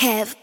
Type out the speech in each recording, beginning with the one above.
Kev.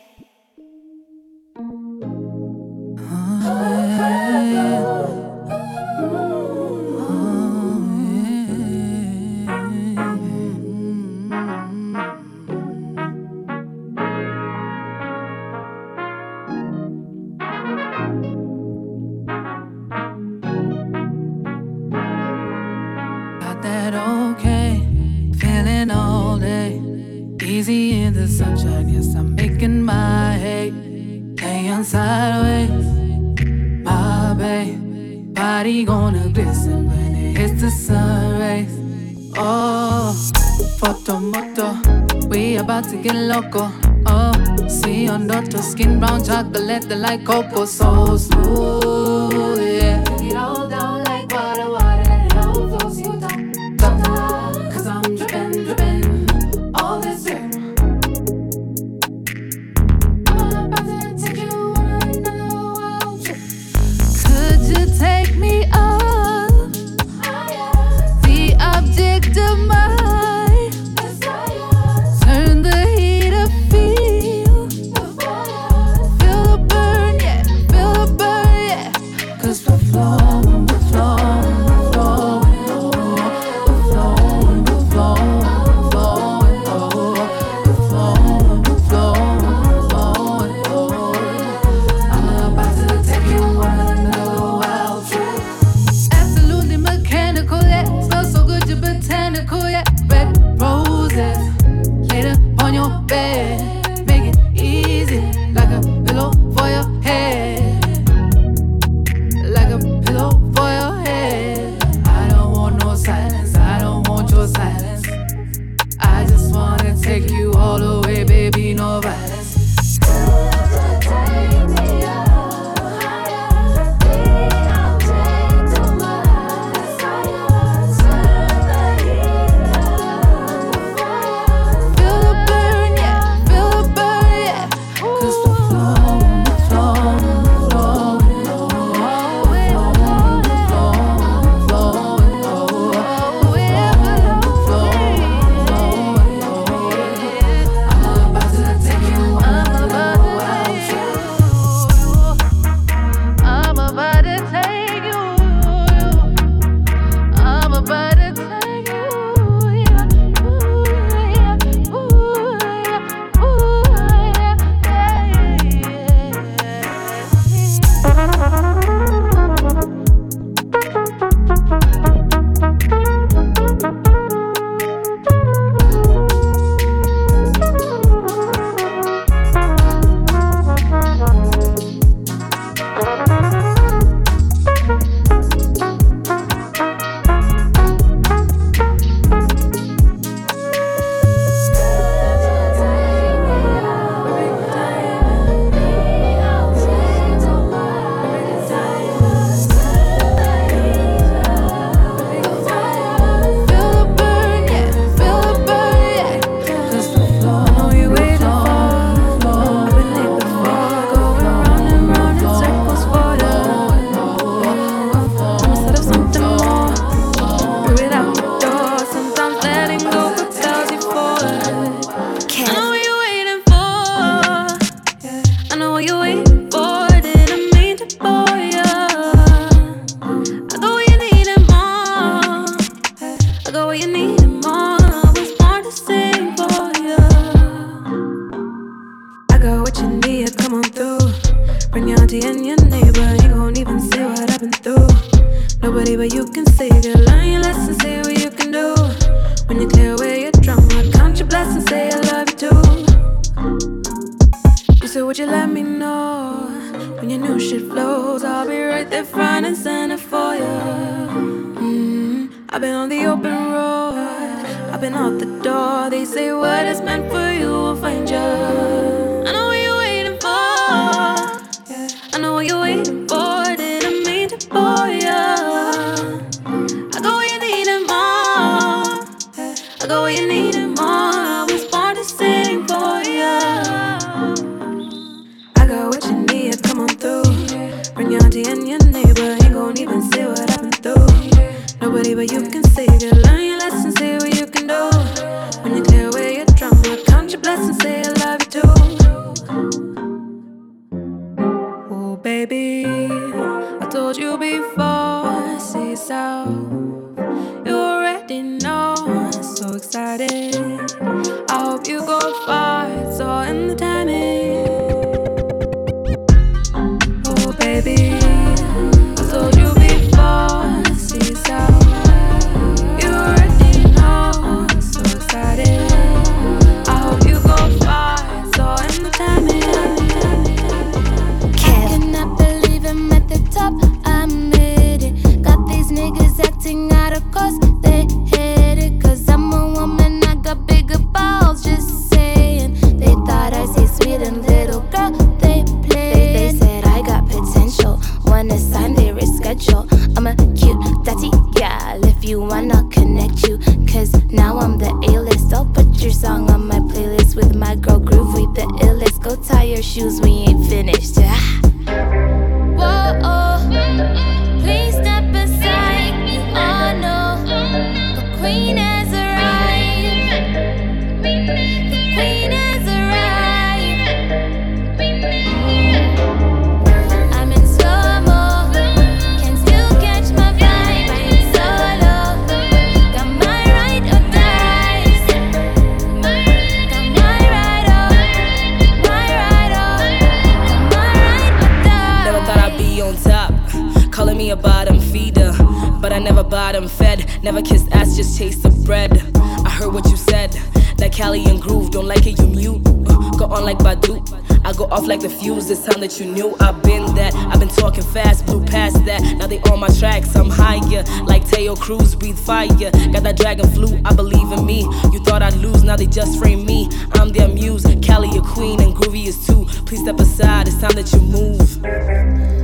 they just frame me. I'm their muse. Cali, a queen, and groovy is too. Please step aside, it's time that you move.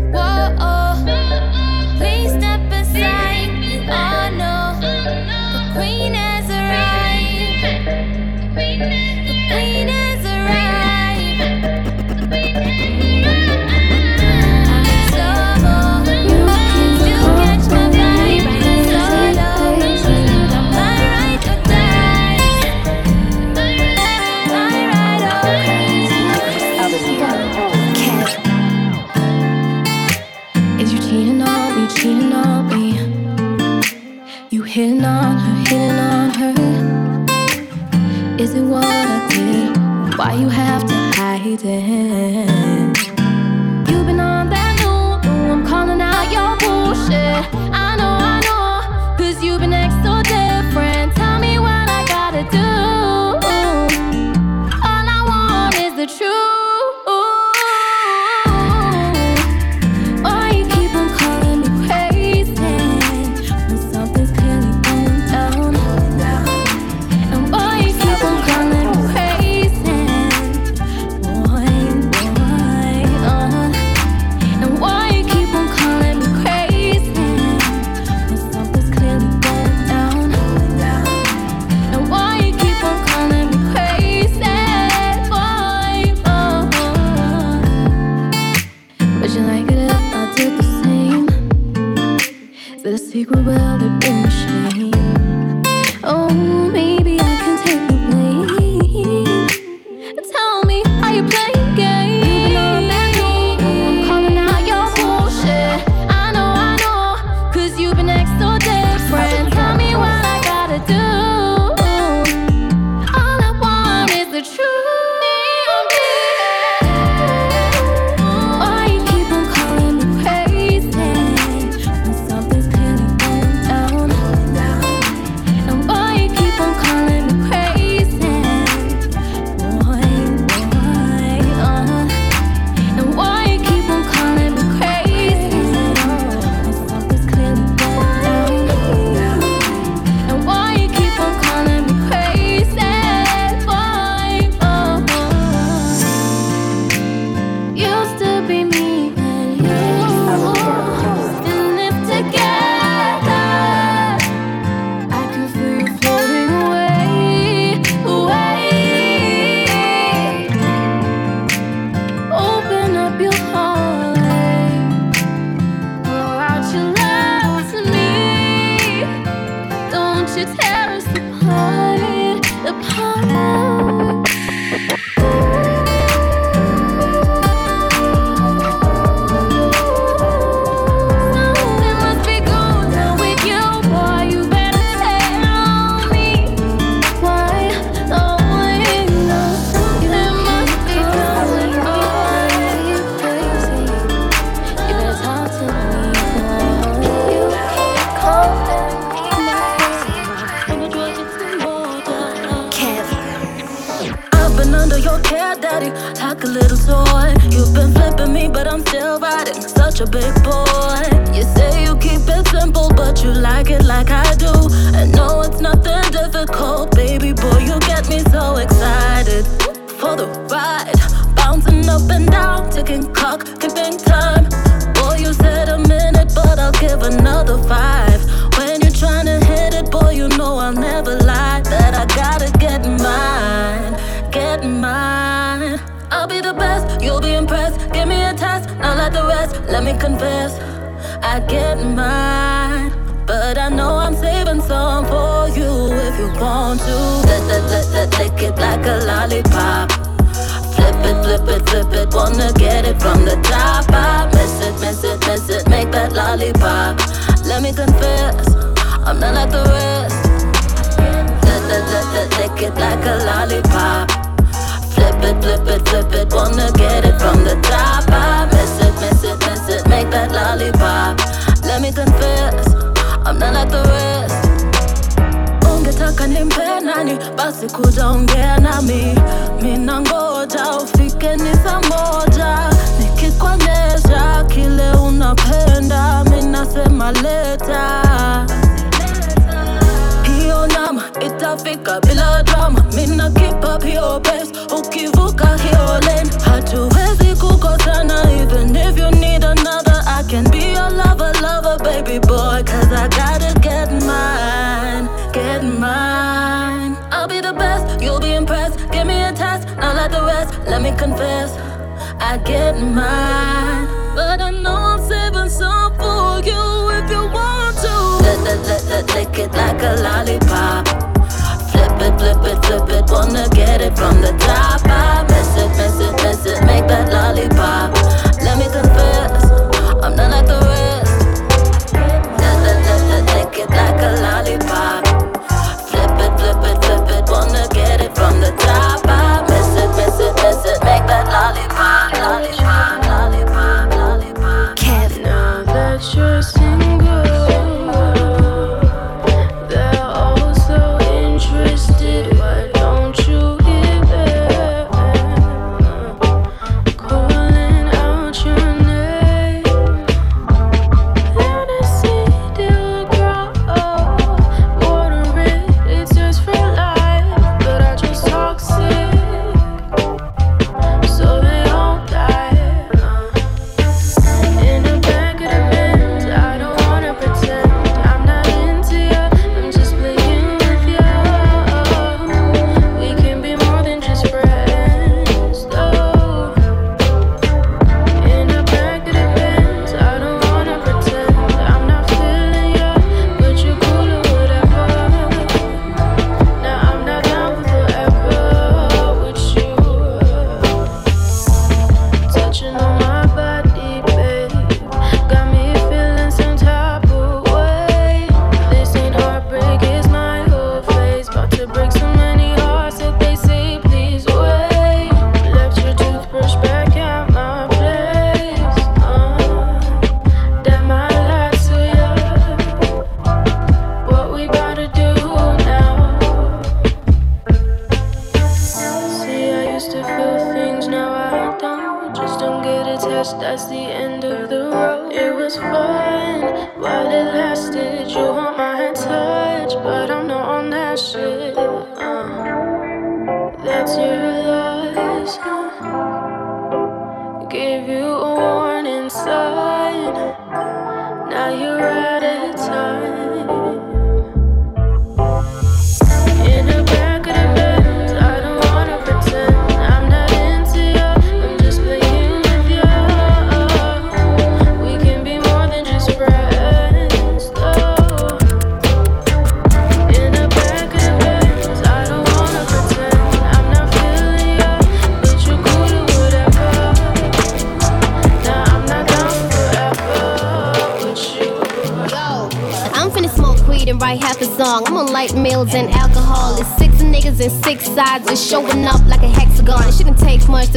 lollipop. Let me confess, I'm not like the rest. Ungetaka nimpe nani, basi kuja ongea nami. Mina ngoja ufike ni saa moja, nikikuonyesha kile unapenda, minasema leta hiyo nyama itafika bila drama, mina keep up your best. Ukivuka hiyo lane, hatuwezi kukosana even if you need baby boy, cause I gotta get mine, get mine. I'll be the best, you'll be impressed. Give me a test, not like the rest. Let me confess, I get mine. But I know I'm saving some for you if you want to. Lick it like a lollipop. Flip it, flip it, flip it. Wanna get it from the top. I miss it, miss it, miss it. Make that lollipop. Let me confess.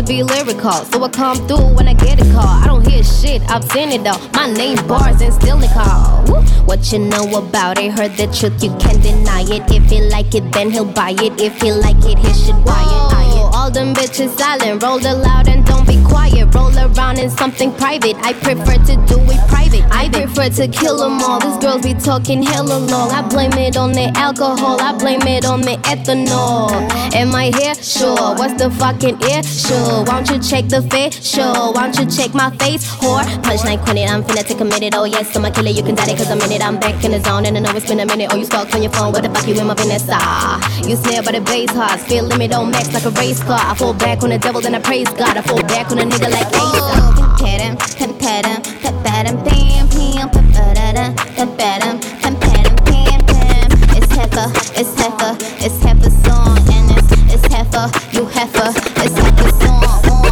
be lyrical. So I come through when I get a call. I don't hear shit, I've seen it though. My name bars and still they call. What you know about it? Heard the truth, you can't deny it. If he like it, then he'll buy it. If he like it, he should buy it. All them bitches silent, roll the loud and don't be quiet. Roll around in something private. I prefer to do it private. I prefer to kill them all. These girls be talking hella long. I blame it on the alcohol. I blame it on the ethanol. Am I here? Sure. What's the fucking ear? Sure. Won't you check the? Sure. Won't you check my face? Whore. Punchline quit I'm finna take a minute. Oh yes, I'm a killer. You can die it cause I'm in it. I'm back in the zone and I know it's been a minute. Oh, you stuck on your phone. What the fuck you in my business? Ah. You snare by the bass hearts. Feel limit on max like a race car. I fall back on the devil, then I praise God. I fall back on a nigga like Asa. Pim-padam, pim-padam, pim-padam, pam, pam, pim-padam, pim-padam, pim-padam, pam, pam. It's heifer, it's heifer, it's heifer song, and it's it's heifer, you heifer, it's heifer song,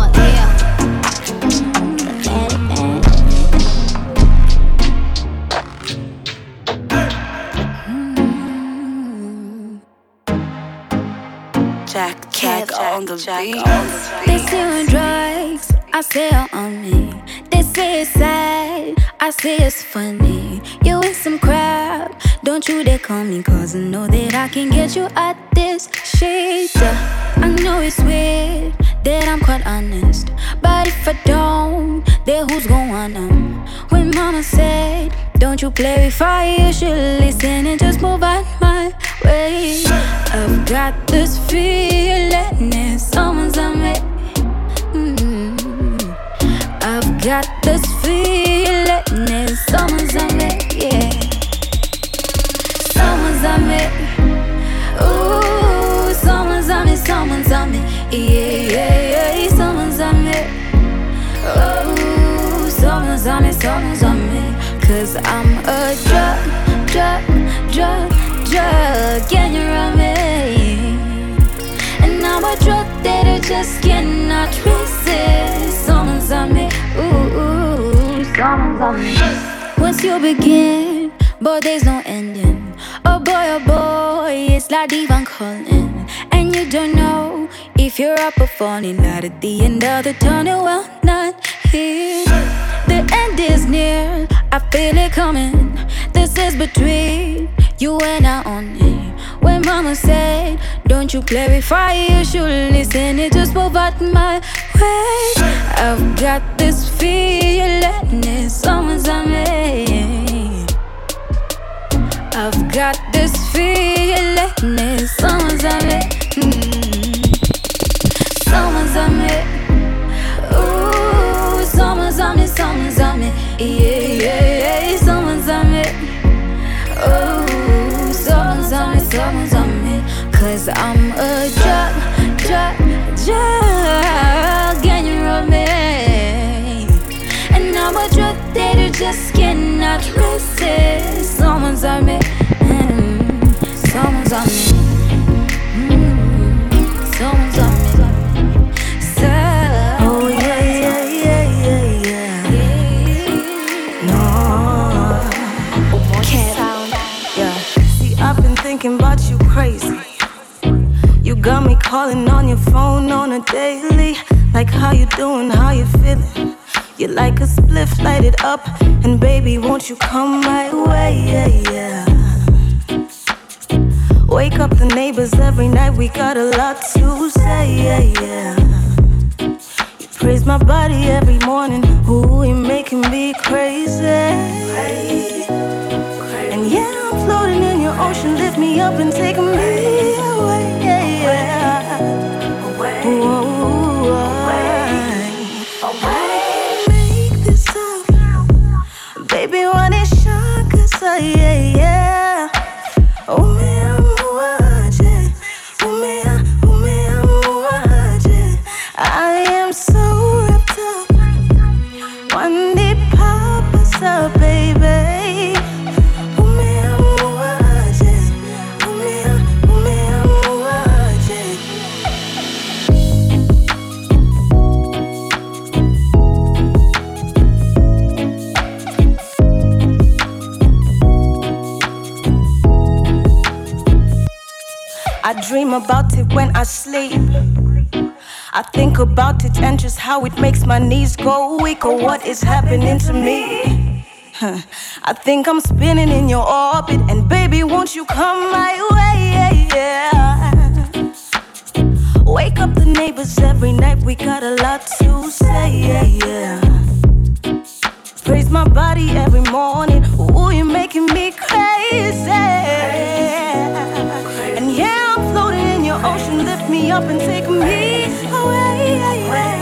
on yeah. Jack, Jack, on the beat. They say I say on me. They say it's sad, I say it's funny. You in some crap, don't you dare call me, cause I know that I can get you out this shit. I know it's weird that I'm quite honest, but if I don't, then who's gonna? When mama said, Don't you play with fire, you should listen and just move out my way. I've got this feeling that someone's on me. Got this feeling that someone's on me, yeah. Someone's on me. Ooh, someone's on me, someone's on me. Yeah, yeah, yeah, someone's on me. Oh, someone's on me, someone's on me. Cause I'm a drug, drug, drug, drug, and you're on me. And I'm a drug that I just cannot resist. Once you begin, boy, there's no ending. Oh boy, oh boy, it's like divine calling. And you don't know if you're up or falling out at the end of the tunnel. Well, not here. The end is near, I feel it coming. This is between you and I only. When mama said, Don't you play with fire, you should listen. It just out my way. I've got this feeling that someone's on me. I've got this feeling that someone's on me. Someone's mm-hmm. on me. Ooh, someone's on me, someone's on me. Yeah, yeah, yeah, someone's on me. Ooh, someone's on me, someone's on me. Cause I'm a just cannot resist. Someone's on me, mm, someone's on me. Mm, someone's on me. Thinking about you crazy. You got me calling on your phone on a daily. Like how you doing, how you feeling? You like a spliff, light it up, and baby, won't you come my way? Yeah, yeah. Wake up the neighbors every night, we got a lot to say. Yeah, yeah. You praise my body every morning, ooh, you're making me crazy. And yeah, I'm floating in your ocean. Lift me up and take me away. Yeah, yeah. Whoa, about it when I sleep. I think about it and just how it makes my knees go weak or what is happening to me. I think I'm spinning in your orbit, and baby, won't you come my way? Yeah. Wake up the neighbors every night, we got a lot to say. Yeah, yeah. Praise my body every morning, ooh, you're making me crazy. ocean, lift me up and take me away.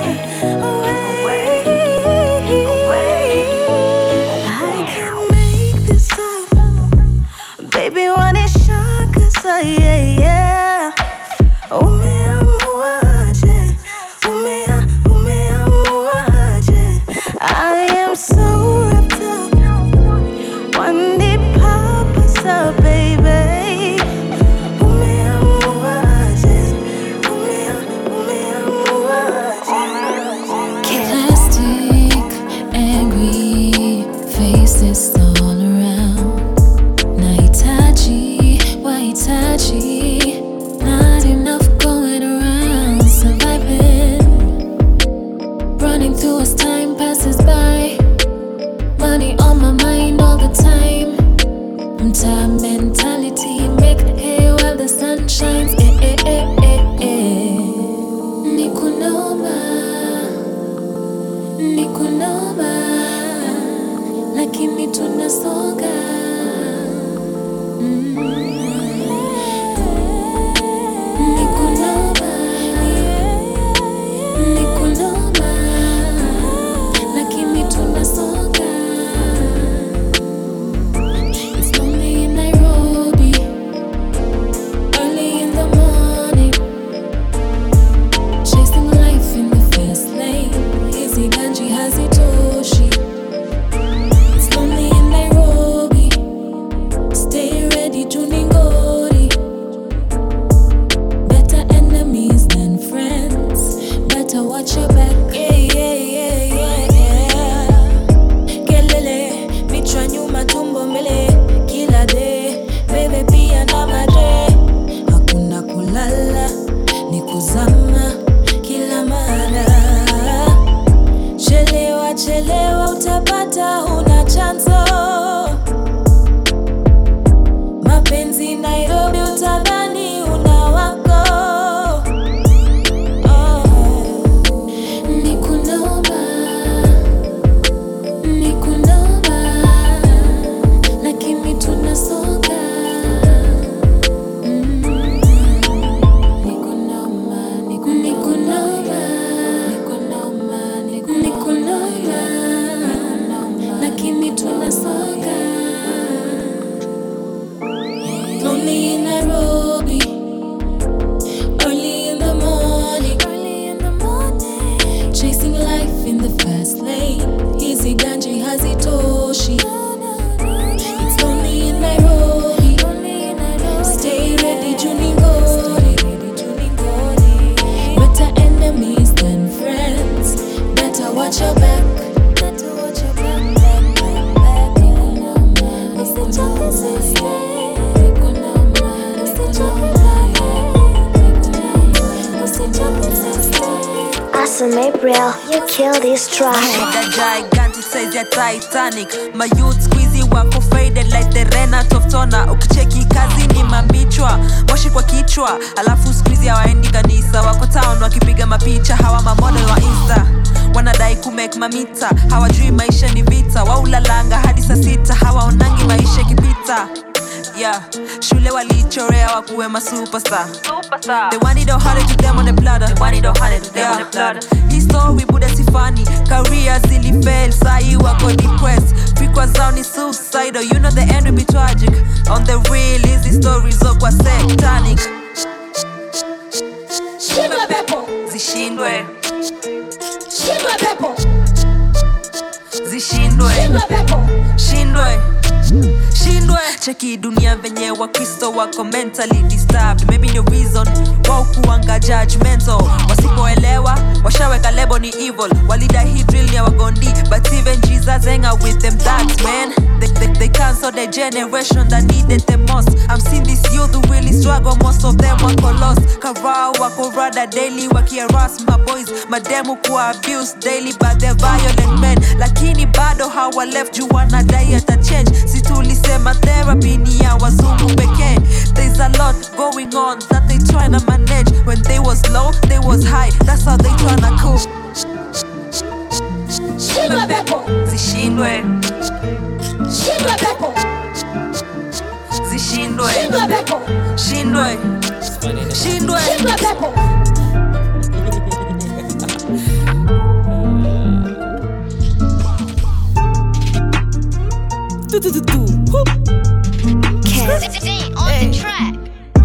satanic my youth squeezy wako faded like the renat of tona ukicheki kazi ni mabichwa moshi kwa kichwa. Alafu squeezy hawaendi kanisa wako town wakipiga mapicha. Hawa mamodel wa insta wanadai kumake mamita hawajui maisha ni vita waulalanga hadi saa sita. Hawaonangi maisha ikipita. Yeah. shule walichorea wakuwe masupesta cheki dunia venye wakristo wako mentally disturbed. Maybe ndio reason wao kuanga judgmental. Wasipoelewa washaweka lebo ni evil. Walida hii drill ya wagondi but even jesus henga with them that man. They, they, they cancel the generation that needed the most. I'm seeing this youth who really struggle most of them wako lost. Karao wako rada daily wakiaras my boys mademu kuwa abuse daily by the violent men. Lakini bado hawa left juu wanadai ata change. Si tulisema therapy ni ya wazungu pekee there's a lot going on that they tryna manage. When they was low they was high. That's how they tryna cope zishindwe zishindwe shindwe shindwe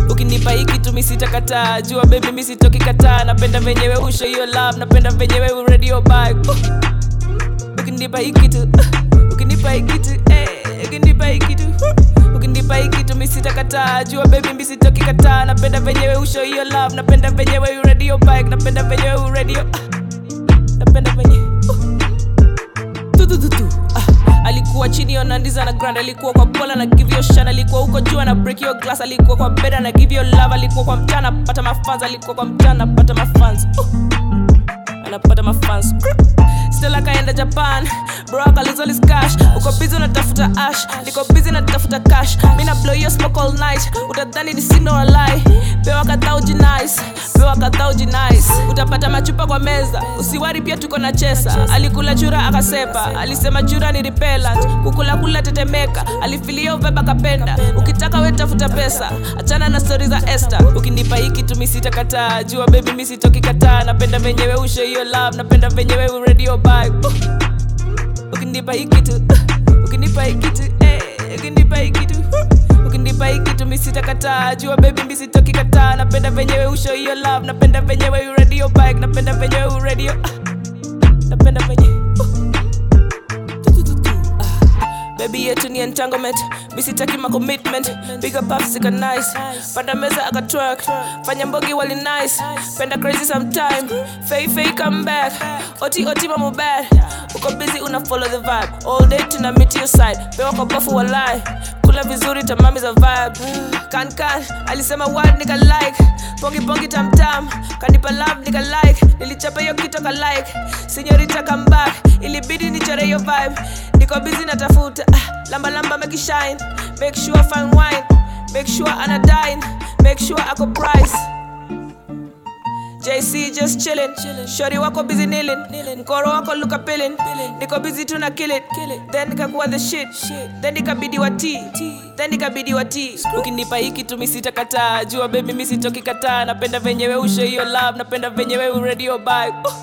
ukinipa hiki tu misitakataa jua bebi misitoki kataa. Napenda venyewe usho hiyo love. Napenda venyewe uredio bag ukinipa hiki tu. Ukinipa hiki tu. Eh, ukinipa hiki tu. Ukinipa hiki tu misitakataa jua bebi misitoki kataa. Napenda venyewe usho hiyo love. Napenda venyewe uredio bag napenda venyewe uredio napenda venyewe tutututu ah, alikuwa chini onandiza na grand alikuwa kwa pola na give yo shan alikuwa huko juu na break yo glass alikuwa kwa beda na give yo love alikuwa kwa mchana pata mafans alikuwa kwa mchana pata mafans uh, anapata mafans still akaenda japan. Bro akalizolis cash. Uko busy unatafuta ash. Niko busy natafuta cash. Mina blow your smoke all night. Utadhani ni signal alai pewa kadhaa ujinice pewa kadhaa ujinice utapata machupa kwa meza. Usiwari pia tuko na chesa. Alikula chura akasepa. Alisema chura ni repellent. Kukula kula tetemeka. Alifilia uveba kapenda. Ukitaka we tafuta pesa. Achana na stori za Esther. Ukinipa hiki tu misitakataa jua baby misitoki kataa. Napenda venyewe usho hiyo love. Napenda venye wewe radio bag uh. ukinipa hii kitu uh. ukinipa hii kitu eh. Ukinipa hii kitu uh. ukinipa hii kitu mimi sitakataa. Jua baby mimi sitoki kataa. Napenda venye wewe usho hiyo love. Napenda venye radio bag napenda venye radio napenda venye. Bebi yetu ni entanglement. Misitaki ma commitment. Piga puff zika nice. Panda meza akatwerk fanya mbogi wali nice. Penda crazy sometime. Fei fei come back. Oti oti mamo bad. Uko busy una follow the vibe. All day tuna meet your side. Pewa kwa bafu walai kula vizuri tamami za vibe. Kan kan. Alisema word nika like. Pongi pongi tam tam. Kanipa love nika like. Nilichapa hiyo kitu ka like. Senyorita come back. Ilibidi nichore hiyo vibe niko busy natafuta ah, lamba lamba make shine. Make sure fine wine. Make sure anadine make sure ako price. JC just chillin. Shori wako busy kneeling mkoro wako look appealing, niko busy tuna kill it. Then nikakuwa the shit. Then nikabidi wa tea. Then nikabidi wa tea. ukinipa hiki tu misitakataa jua baby misitoki kataa. Napenda venyewe ushe hiyo love. Napenda venyewe uredio bag uh,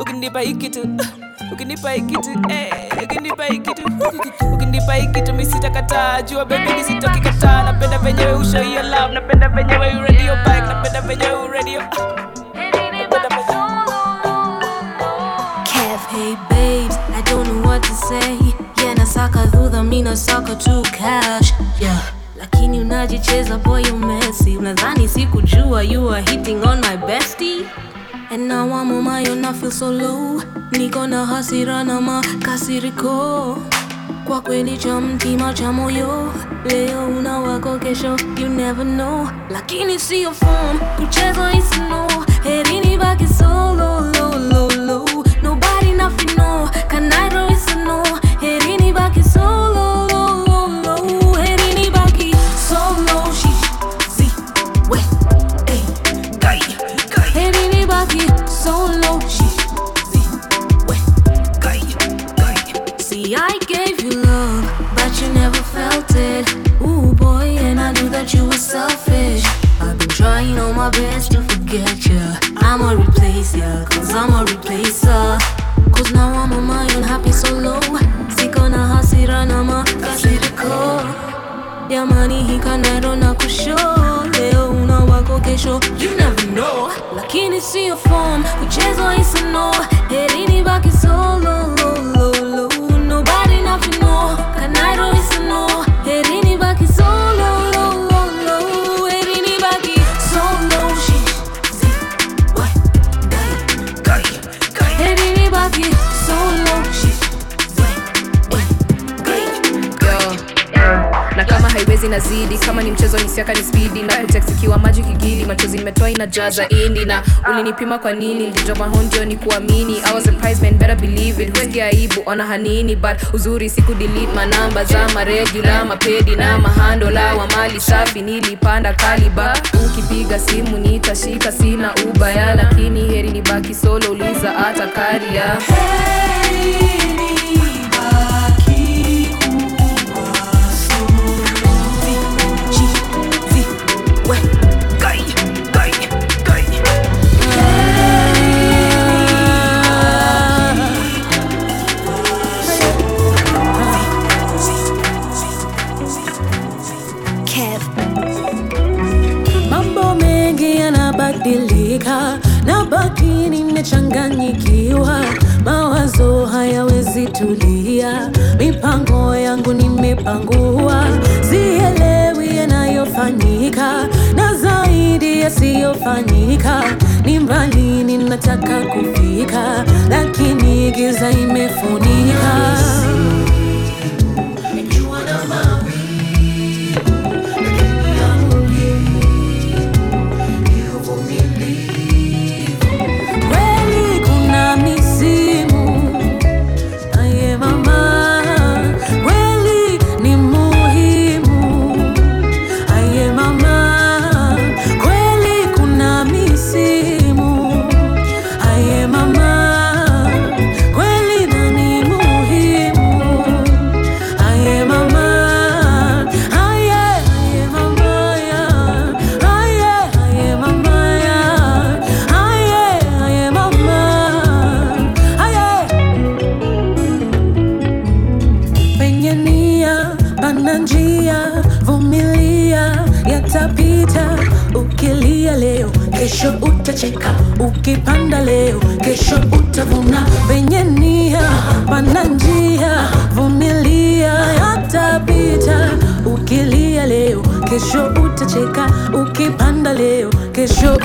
ukinipa hiki tu ukinipa hiki tu eh, ukinipa hiki tu ukinipa hiki mimi sitakataa, jua baby misitoki kataa napenda venyewe usho hiyo love napenda venyewe radio bike, napenda venyewe Kev, hey babes, I don't know what to say. Yeah, dhudha, mi nasaka tu cash. Yeah. Lakini unajicheza boy umesi. Unadhani sikujua you are hitting on my bestie? And now I'm on my own, I feel so low. Niko na hasira na makasiriko. Kwa kweli cha mtima cha moyo leo una wako kesho you never know lakini sio form kucheza isino heri nibaki solo low, low, low. nobody nothing know that you were selfish. I've been trying all my best to forget ya. I'ma replace ya cause I'm a replacer Cause now I'm on my own happy solo. Siko na hasira na makasiriko Jamani hii kanairo na kusho Leo una wako kesho You never know. Lakini sio form Kuchezwa isino Heri nibaki solo zinazidi kama ni mchezo nisiaka ni spidi na kuteksikiwa maji kigili machozi nimetoa inajaza indi. Na ulinipima kwa nini? Hondio ni kuamini. I was surprised man better believe it. Husikia aibu ona hanini. But uzuri siku delete. Manamba za maregula mapedi na mahandola wa mali safi nilipanda kaliba. Ukipiga simu nitashika. Sina ubaya lakini heri nibaki solo uliza hata karia. Mambo nimechanganyikiwa mawazo hayawezi tulia mipango yangu nimepangua sielewi yanayofanyika na zaidi yasiyofanyika ni mbali ninataka kufika lakini giza imefunika ukipanda leo kesho utavuna. Penye nia pana njia vumilia yatapita ukilia leo kesho utacheka. Ukipanda leo kesho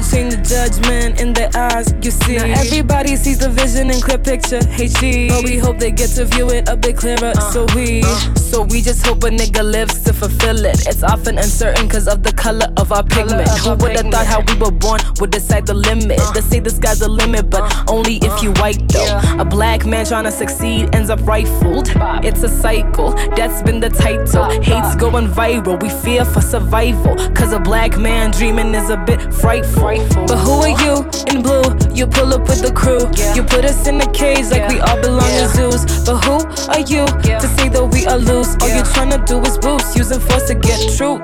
buen I would change the judgment in their eyes. You see, now everybody sees the vision in clear picture. HD, but we hope they get to view it a bit clearer. Uh, so we, uh. so we just hope a nigga lives to fulfill it. It's often uncertain cause of the color of our pigment. Who would have thought how we were born would decide the limit? Uh. They say the sky's the limit, but only if you white though. A black man trying to succeed ends up rifled. It's a cycle, that's been the title. Hates going viral, we fear for survival. Cause a black man dreaming is a bit frightful. But who are you in blue? You pull up with the crew. You put us in a cage like we all belong in zoos. But who are you to say that we are loose? All you're trying to do is boost, using force to get true.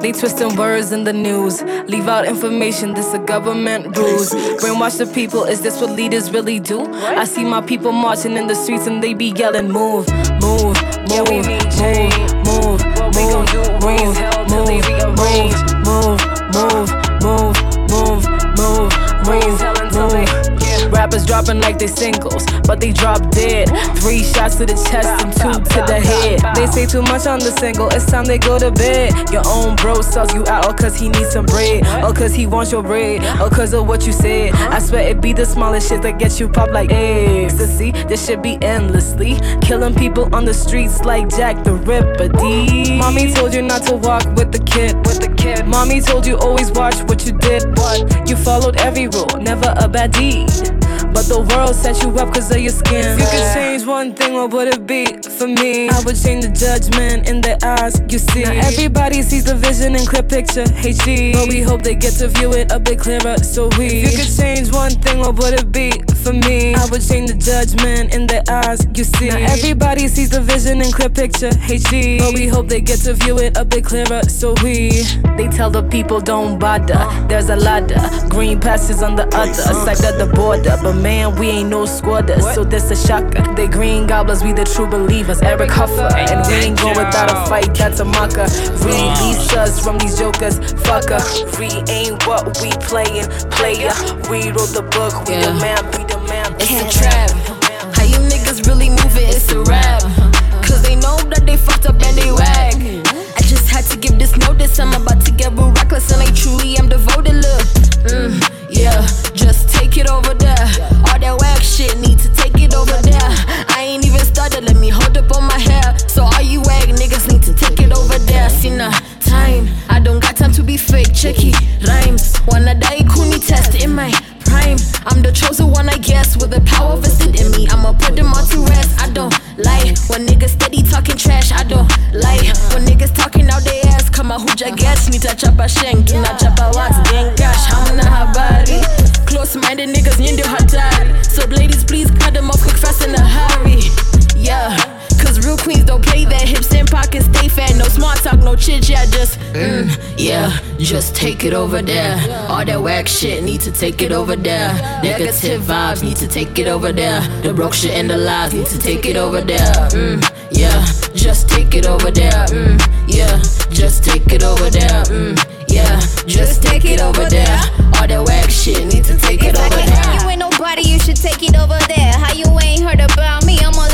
They twisting words in the news, leave out information. This a government rules. Brainwash the people. Is this what leaders really do? I see my people marching in the streets and they be yelling, "Move, move, move, move, move, move, move, move, move, move, move, move, move, move, move, move, move, move. Rappers dropping like they singles, but they drop dead. Three shots to the chest and two to the head. They say too much on the single, it's time they go to bed. Your own bro sells you out, or cause he needs some bread, or cause he wants your bread, or cause of what you said. I swear it be the smallest shit that gets you popped like ecstasy. This should be endlessly killing people on the streets like Jack the Ripper. D. Mommy told you not to walk with the kid, with the kid. Mommy told you always watch what you did, but you followed every rule, never a bad deed. But the world set you up cause of your skin. If you could change one thing, what would it be? For me, I would change the judgment in their eyes. You see, now everybody sees the vision in clear picture, HD. But we hope they get to view it a bit clearer. So we, if you could change one thing, what would it be? For me, I would change the judgment in their eyes. You see, now everybody sees the vision in clear picture, HD. But we hope they get to view it a bit clearer. So we, they tell the people don't bother. There's a ladder, green passes on the other side of the border. But man, we ain't no squatters, so this a shocker. They green goblins, we the true believers. Eric Huffer, and we ain't go without a fight. That's a mucker. Release us from these jokers, fucker. We ain't what we playing, player. We wrote the book, we the man, we the man. It's a trap. How you niggas really moving? It's a rap. Cause they know that they fucked up and they whack. I just had to give this notice. I'm about to get real reckless and I truly am devoted. Look, mm, yeah, just take it over there. All that whack shit, need to take it over there. I ain't even started, let me hold up on my hair. So all you wag niggas need to take it over there. See nah, time, I don't got time to be fake. Checky rhymes, wanna die kuni test in my prime. I'm the chosen one, I guess, with the power vested in me. I'ma put them all to rest. I don't lie when niggas steady talking trash. I don't lie when niggas talking out their Kama hujagets nitachapa shank, nachapa wax gang gosh, hamna habari. Close minded niggas ndio hatari. So ladies, please cut them off quick, fast in a hurry. Yeah. Cause real queens don't play that hips and pockets stay fat. No small talk, no chit chat, just mm, yeah, just take it over there. All that whack shit, need to take it over there. Negative vibes, need to take it over there. The broke shit and the lies, need to take it over there. Mm, yeah, just take it over there. Mm, yeah, just take it over there. Mm, yeah, just take it over there. All that whack shit, need to take it over there. You ain't nobody, you should take it over there. How you ain't heard about me? I'm all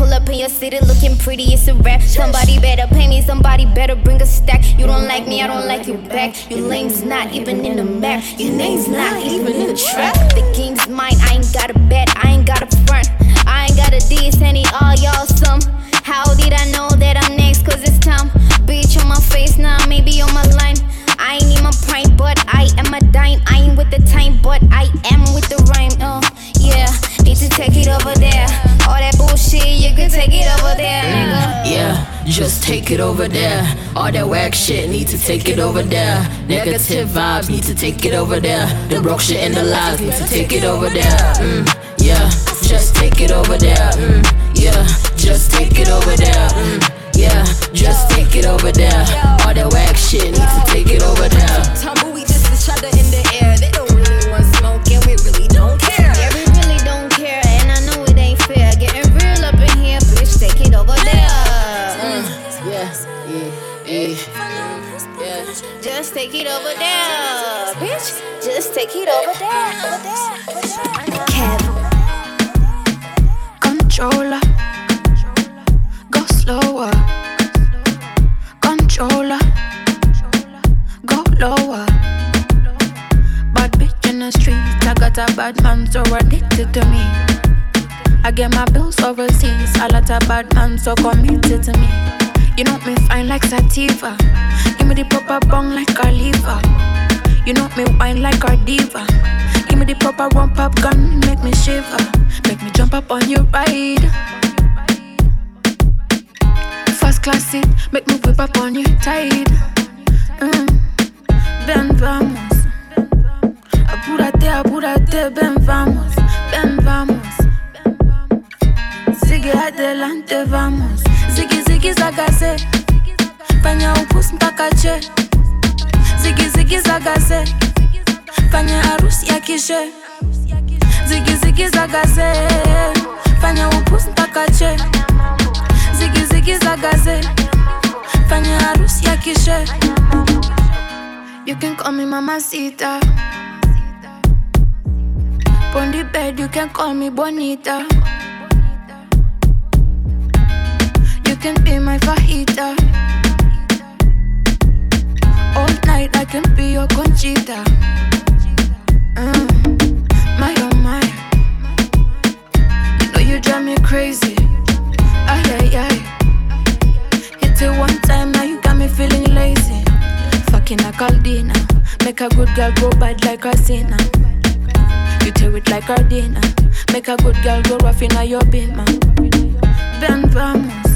Pull up in your city looking pretty, it's a wrap. Somebody better pay me, somebody better bring a stack. You don't like me, I don't like you back. Your name's not even in the map. Your name's not even in the trap. The game's mine, I ain't got a bet, I ain't got a front. I ain't got a diss, any all y'all some. How did I know that I'm next? Cause it's time. Bitch on my face now, nah, maybe on my line. I ain't in my prime, but I am a dime. I ain't with the time, but I am with the rhyme. Oh, uh, yeah. Need to take it over there. All that bullshit, you can take it over there, nigga. Yeah, just take it over there. All that whack shit, need to take it over there. Negative vibes, need to take it over there. The broke shit and the lies, need to take it over there. Mm, yeah, just take it over there. Mm, yeah, just take it over there. Mm, yeah, just take it over there. All that whack shit, need to take it over there. Take it over there, over there. Kev. Controller, go slower. Controller, go lower. Bad bitch in the street, I got a bad man so addicted to me. I get my bills overseas, a lot of bad man so committed to me. You know me fine like sativa, give me the proper bong like a. You know me wine like a diva. Give me the proper rump up gun, make me shiver, make me jump up on your ride. First class seat, make me whip up on you tight. Mm. Ven vamos, apúrate, apúrate, ven vamos, ven vamos. Sigue adelante, vamos. Ziggy ziggy zagaze, fanya upus mpaka che. Ziggy ziggy zagaze, fanya harusi ya kishe. Ziggy ziggy zagaze, fanya upus mpaka che. Ziggy ziggy zagaze, fanya harusi ya kishe. You can call me mamacita. On the bed, you can call me bonita. You can be my fajita. All night I can be your conchita. Mm, my oh my, you know you drive me crazy. Ay ay ay, hit it one time now you got me feeling lazy. Fucking a Caldina, make a good girl go bad like a sinner. You tear it like a make a good girl go rough in your bima. Ben vamos.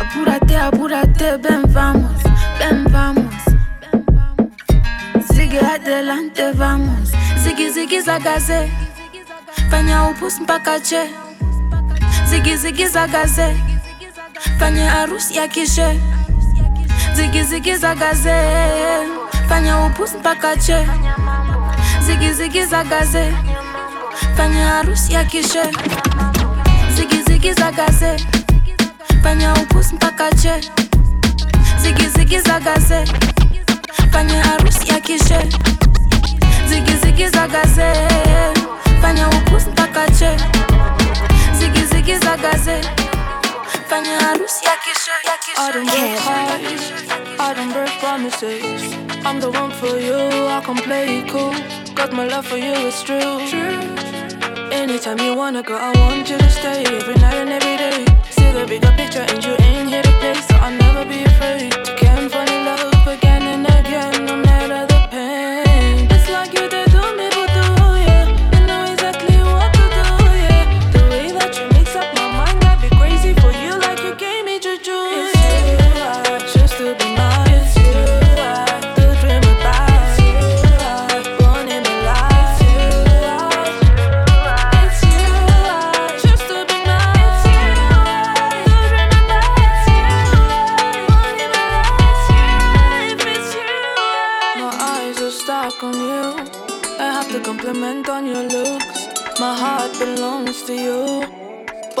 Apúrate, apúrate, ven vamos, ven vamos. Adelante, vamos. Ziggy ziggy zagaze, fanya upus mpaka che. Ziggy ziggy zagaze, fanya harusi ya kishe. Ziggy ziggy zagaze, fanya upus mpaka che. Ziggy ziggy zagaze, fanya harusi ya kishe. Ziggy ziggy zagaze fanya upus mpaka che zigi zigi zagaze fanya harusi ya kishe. Zigi zigi zagaze fanya upus mpaka che. Zigi zigi zagaze fanya harusi ya kishe. Break promises. I'm the one for you, I can play it cool. Cause my love for you is true. Anytime you wanna go, I want you to stay. Every night and every day. See the bigger picture, and you ain't here to play, so I'll never be afraid to can fall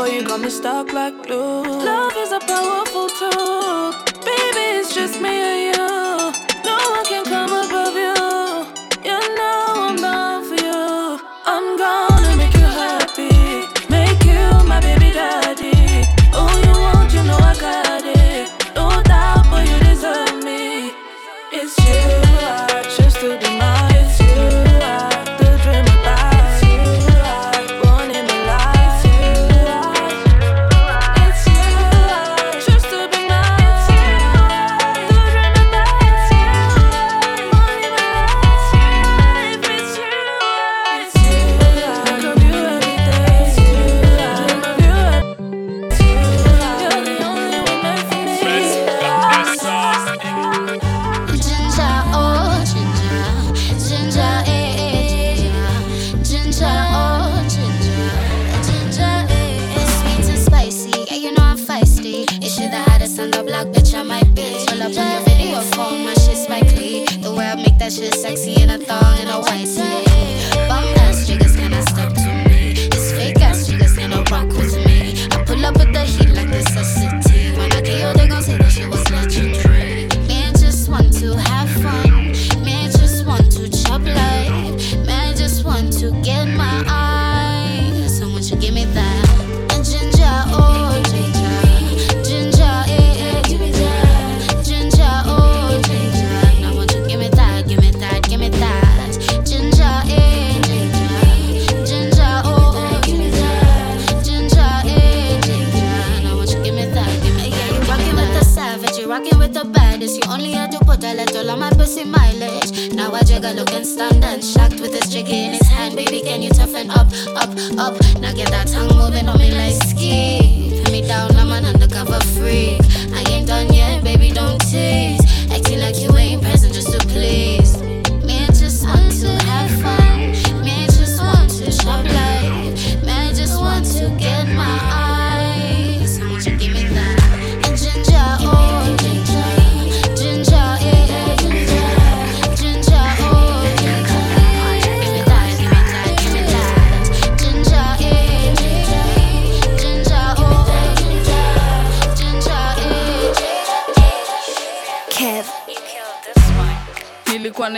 Boy, you got me stuck like glue. Love is a powerful tool. Baby, it's just me and you.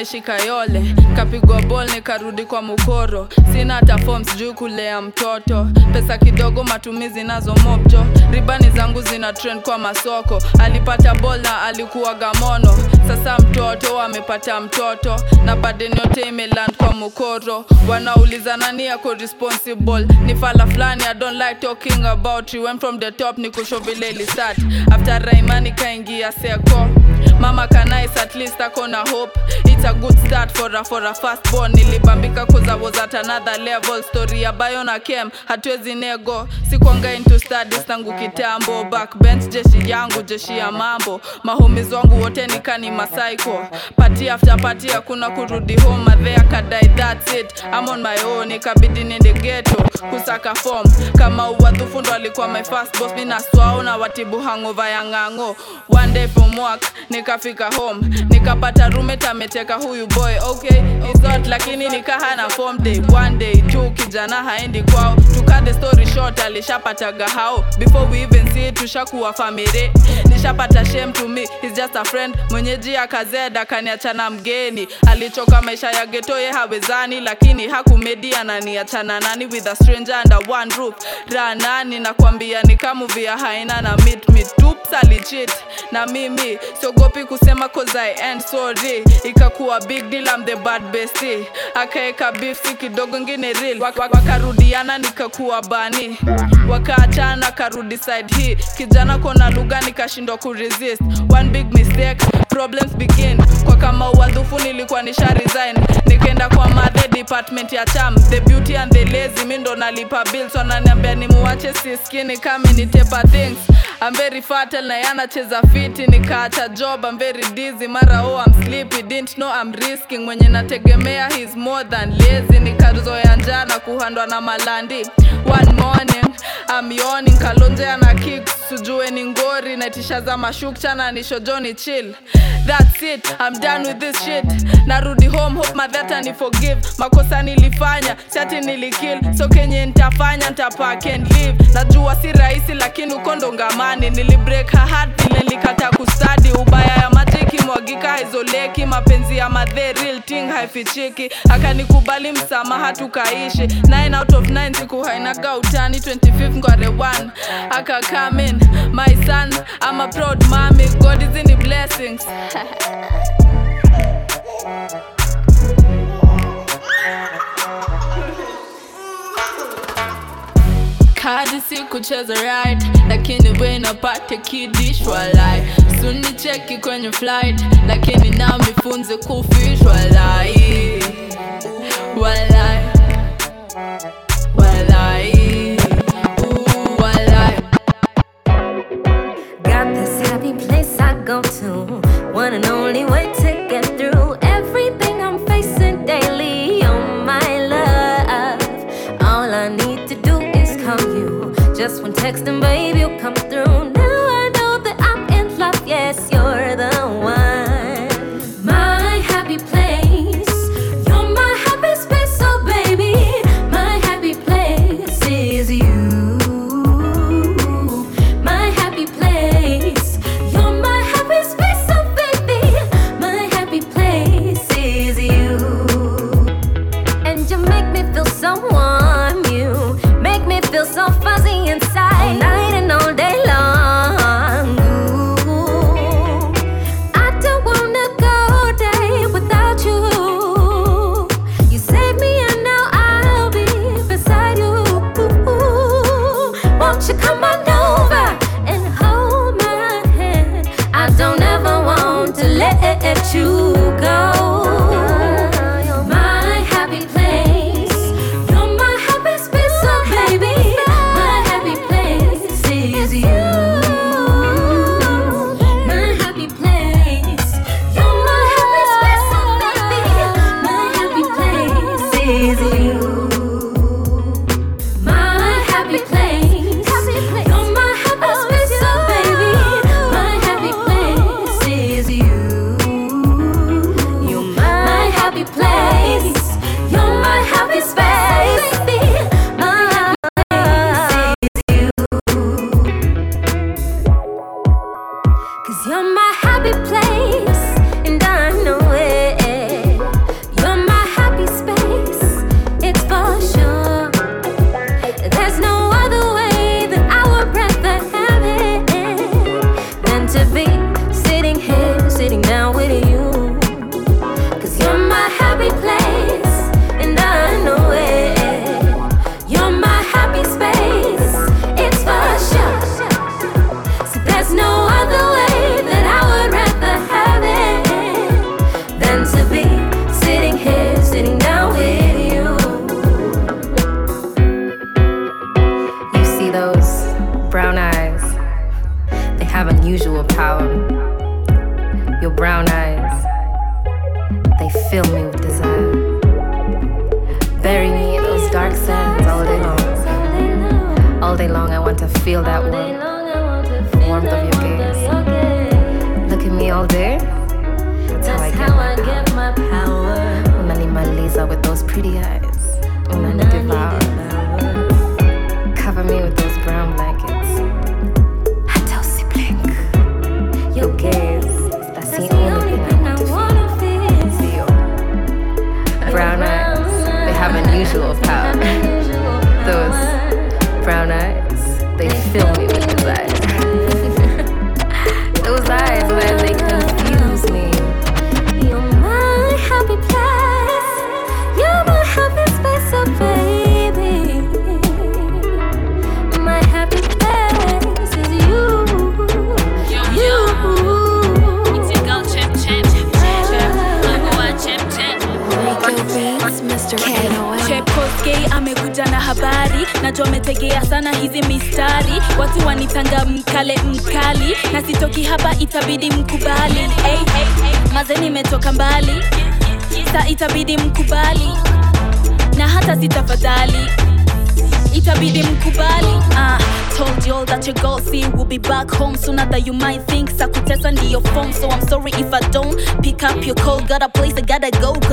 Nashika yole kapigwa bol nikarudi kwa mukoro. Sina hata form sijui kulea mtoto. Pesa kidogo matumizi nazo mopto. ribani zangu zina trend kwa masoko. Alipata bol na alikuwa gamono sasa mtoto amepata mtoto. Na baden yote imeland kwa mukoro. Wanauliza nani yako responsible? Ni fala fulani i don't like talking about you. Went from the top ni kusho vile after raimani kaingia seko mama kanais at least ako na hope? It's a good start for a, for a fast born nilibambika cause I was at another level. Story ya bayo na kem hatuwezi nego. Sikwanga into studies tangu kitambo. Backbench jeshi yangu jeshi ya mambo. Mahomies wangu wote nikani masaiko party after party hakuna kurudi home. Madhea kadai that's it. I'm on my own ikabidi nende ghetto. Kusaka form kama uwadhufu ndo alikuwa my first boss. Mi naswao na watibu hangover ya ng'ang'o. One day from work nikafika home. Nikapata roommate ameteka huyu boy. Okay not lakini nikahana form day. One day tu kijana haendi kwao. Tuka the story short alishapataga hao. Before we even see tushakuwa family. Nishapata shame to me he's just a friend. Mwenyeji akazeda kaniachana mgeni. Alichoka maisha ya getoye hawezani lakini hakumedi ananiachana nani with a stranger under one roof. Ranani nakwambia nikamuvia haina na meet me. Alichit na mimi siogopi kusema cause I end sorry. Ikakuwa big deal I'm the bad bestie. Akaeka beef si kidogo ngine real. Wak- wak- nikakuwa bani wakaachana karudi side hii. Kijana kona lugha nikashindwa kuresist one big mistake problems begin. Kwa kama uwadhufu nilikuwa nisha resign. Nikaenda kwa madhe department ya cham the beauty and the lazy mi ndo nalipa bills. Wananiambia nimuwache siskini kami nitepa things I'm very fertile na yanacheza fiti nikaacha job I'm very dizzy mara oh I'm sleepy didn't know I'm risking mwenye nategemea he's more than lazy nikazoya njaa na kuhandwa na malandi. One morning I'm yawning kalonjea na kick sujue ni ngori naitisha za mashukcha na nishojoni chill. That's it I'm done with this shit. Narudi home hope madhata ni forgive. Makosa nilifanya siati nilikill. So kenye ntafanya ntapack and leave. Najua si rahisi lakini uko ndo ngamani nilibreak her heart vile nilikata kustadi ubaya ya matiki mwagika haizoleki mapenzi ya madhe real thing haifichiki. Akanikubali msamaha tukaishi. 9 out of 9 siku hainaga utani 25 ngware 1 aka come in my son. I'm a proud mommy. God is in the blessings kucheza right. Lakini we napate kidishwalai suni cheki kwenye flight. Lakini na mifunze kufishwalai Got this happy place I go to. One and only way to my happy place.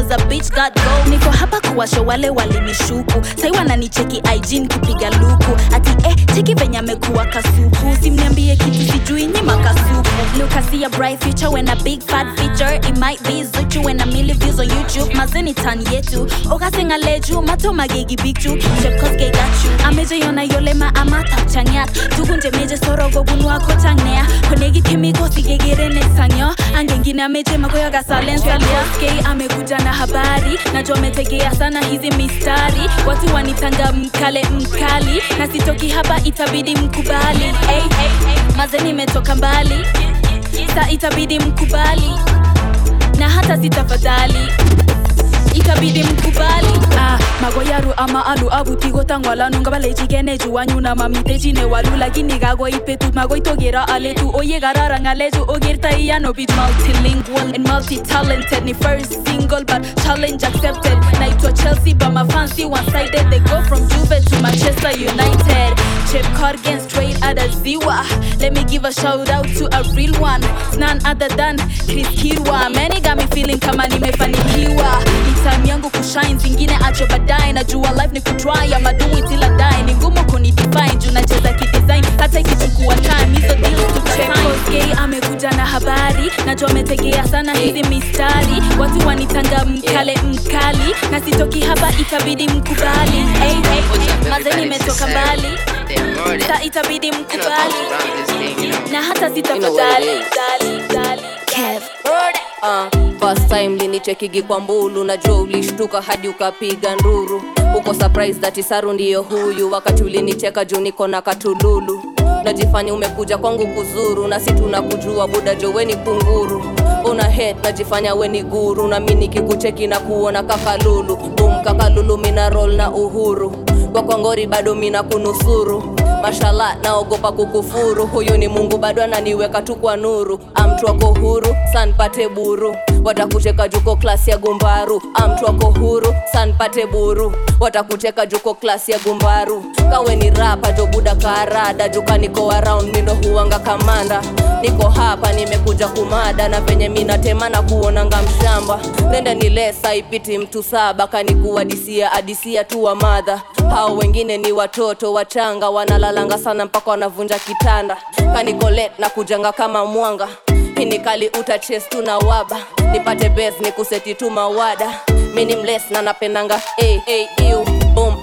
Cause a bitch got go niko hapa kuwasho wale walinishuku. Sai wananicheki ig nikipiga luku. Ati eh cheki venye amekuwa kasuku. Simniambie kitu sijui nyima kasuku look bright future when a big fat feature. It might be zuchu when a million views on youtube. Mazeni tan yetu. Okasenga mato magegi got you. Amejeyona yolema amatapchang'at tugunje meje sorogo changnea konegi sigegerene sangyo. Angengine ameje na habari. Najua umetegea sana hizi mistari. Watu wanitanga mkale mkali. Na sitoki hapa itabidi mkubali. Hey, hey, hey. maze nimetoka mbali. Sa itabidi mkubali. Na hata sitafadhali itabidi mkubali. Ah, magoyaru ama alu abutigotang'walanu ngabalechikene juwanyu na mamitechine walu lakini kagoi betut magoi togero ale tu. Oye kararan ng'alechu okertai ano bich multilingual and multi-talented. Ni first single but challenge accepted. Naitwa chelsea but my fancy one-sided they go from juve to manchester united. Chip corgan straight out of ziwa. Let me give a shout out to a real one. It's none other than chris kirwa. Many got me feeling kama nimefanikiwa ni time yangu kushine zingine acho baadaye najua life ni kutry ama do it till I die. Ni ngumu kunidefine juu nacheza kidesign hata ikichukua time hizo deals tukasign amekuja na habari. Najua ametegea sana hizi mistari. Watu wanitanga mkale mkali. Na sitoki hapa itabidi mkubali. Hey, hey, maze nimetoka mbali. Sa itabidi mkubali. Na hata sitafadhali. Uh, first time linichekigi kwa mbulu najua ulishtuka hadi ukapiga nduru. Uko surprise that isaru ndiyo huyu wakati ulinicheka juu niko na katululu. Najifanya umekuja kwangu kuzuru na si tunakujua buda joweni kunguru. Una head najifanya weni guru na mi nikikucheki na kuona kakalulu. Bum kakalulu mina roll na uhuru. Kwa kwangori bado mina kunusuru mashala naogopa kukufuru. Huyu ni mungu bado ananiweka tu kwa nuru. Amtu wako huru sanpate buru. Watakucheka juko klasi ya gumbaru. Amtu wako huru sanpate buru. Watakucheka juko klasi ya gumbaru. Kawe ni rapa jobuda karada. Juka niko around mindo huwanga kamanda niko hapa nimekuja kumada na venye minatema na kuonanga mshamba. Nenda ni lesa ipiti mtu saba kanikuadisia adisia tu wa madha. Hao wengine ni watoto wachanga wanalalanga sana mpaka wanavunja kitanda. Kanikolet na kujanga kama mwanga. Hinikali utaches tu na waba. Nipate bes ni kuseti tu mawada mini mles na napendanga hey, hey,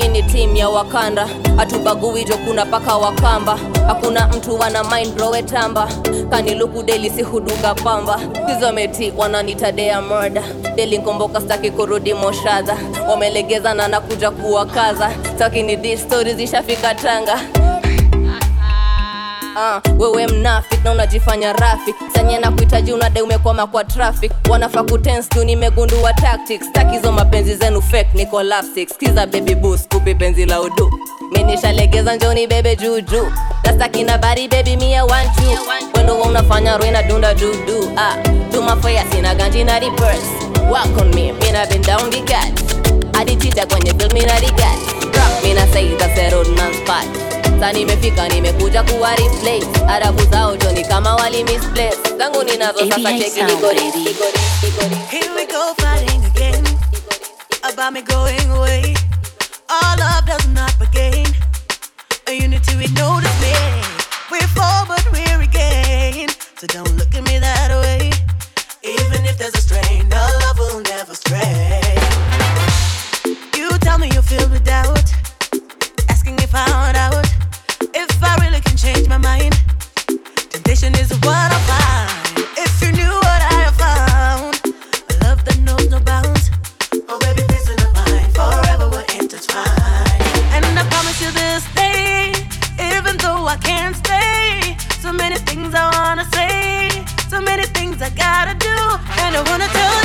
ini team ya wakanda. Hatubagui jo kuna paka wakamba hakuna mtu wana mind browe tamba. Kaniluku deli si huduga pamba. Kizometi wananitadea murder. Deli nkomboka staki kurudi moshadha wamelegeza na nakuja kuwakaza. Takini di stori zishafika tanga uh, wewe mnafik na unajifanya rafik sanye na kuhitaji unadai umekwama kwa traffic. Wanafaa kutenstu nimegundua tactics. Takizo mapenzi zenu fake niko lapsik skiza baby bus kupi penzi la udu. Minishalegeza njoni bebe juujuu dastakina bari bebi mia wanju wendo unafanya rwina dunda dudu ah, tumafaya sina ganji na reverse. Work on me mina been down the adichita kwenye film mina rigat drop mina say that's a road man's part. sasa nimefika nimekuja kuwa arabu zao joni kama wali zangu ninazo sasa Here we go fighting again about me going away. Our love does not begin. A unity we notice me. We're but we're again. So don't look at me that way. Even if there's a strain, our love will never stray. You tell me you're filled with doubt, asking if I want out change my mind. Temptation is what I find. If you knew what I have found, a love that knows no bounds. Oh, baby, this is. Forever we're intertwined. And I promise you this day, even though I can't stay, so many things I wanna say, so many things I gotta do, and I wanna tell.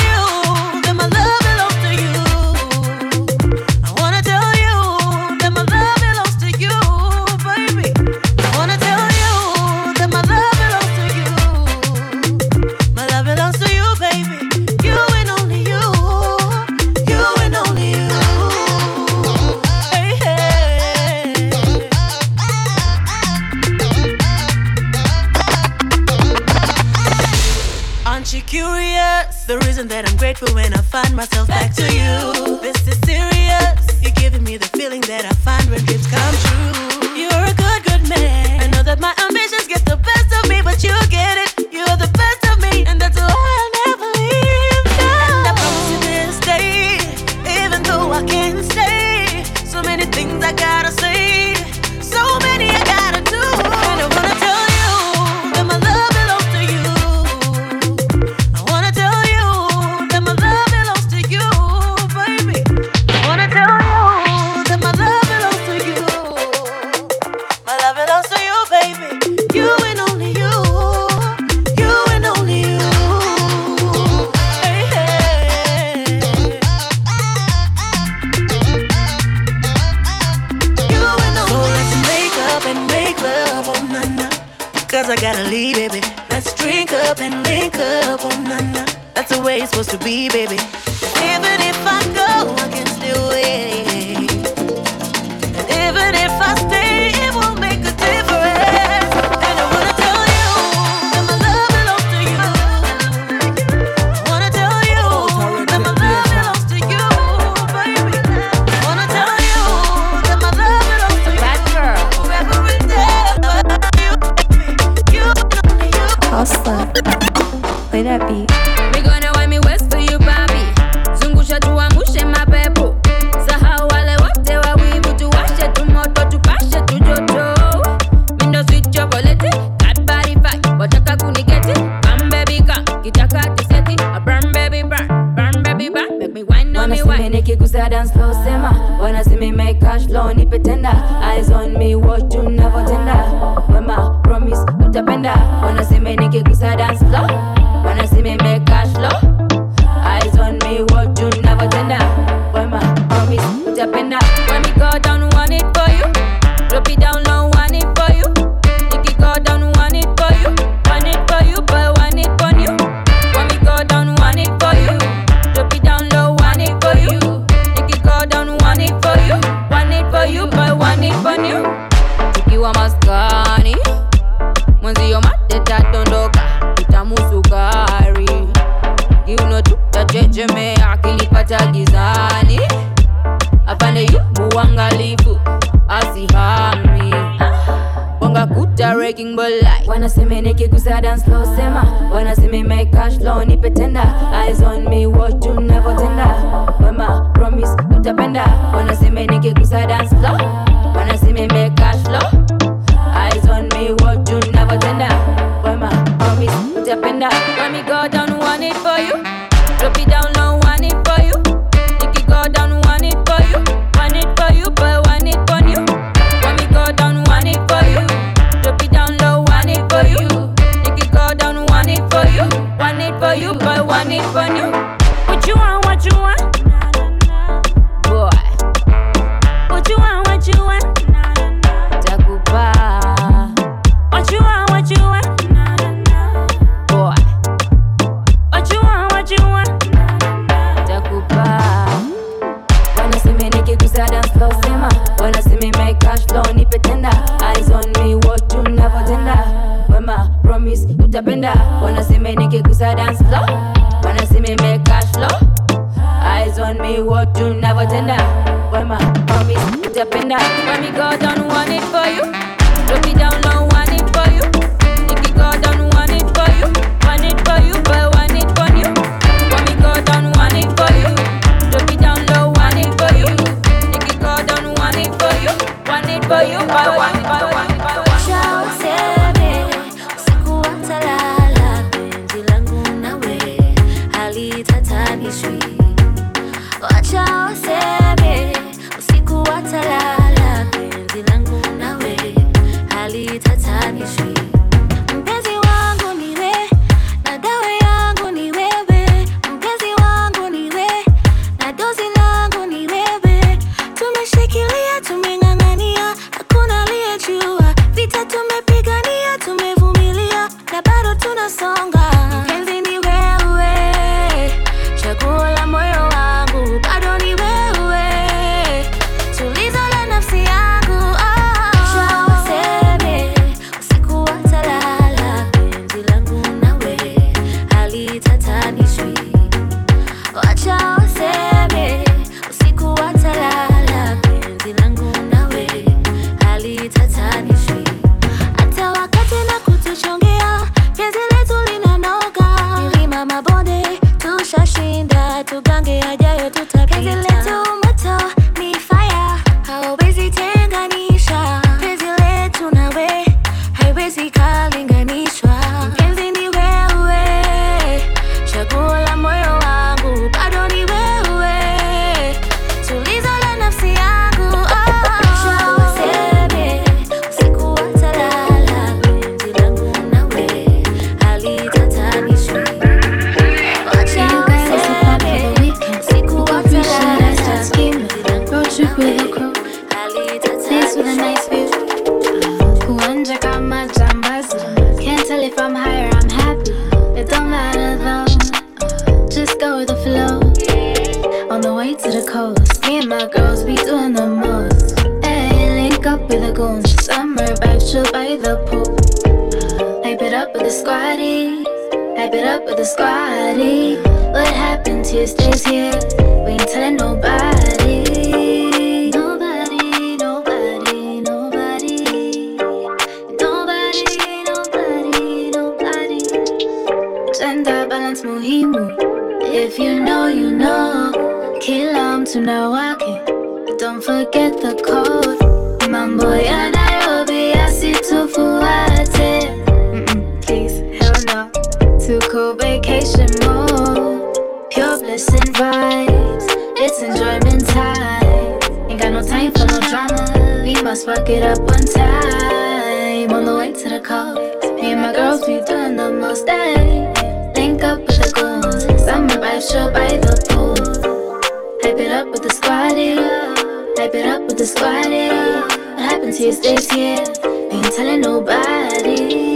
Get it up one time on the way to the coast. Me and my girls be doing the most. Day. Link up with the goons. Summer vibe show by the pool. Hype it up with the squad, yeah. Hype it up with the squad, yeah. What happened to stays here? Ain't telling nobody.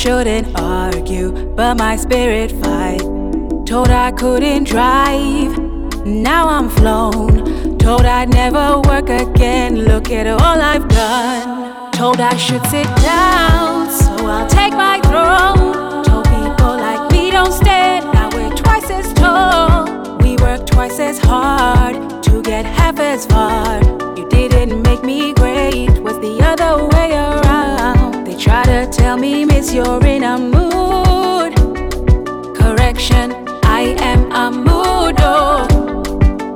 Shouldn't argue, but my spirit fight. Told I couldn't drive, now I'm flown. Told I'd never work again, look at all I've done. Told I should sit down, so I'll take my throne. Told people like me don't stand, now we're twice as tall. We work twice as hard to get half as far. You didn't make me great, was the other way around. Try to tell me, Miss, you're in a mood. Correction, I am a mood. Oh.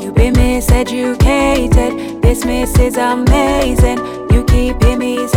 You've been miseducated. This miss is amazing. You keeping me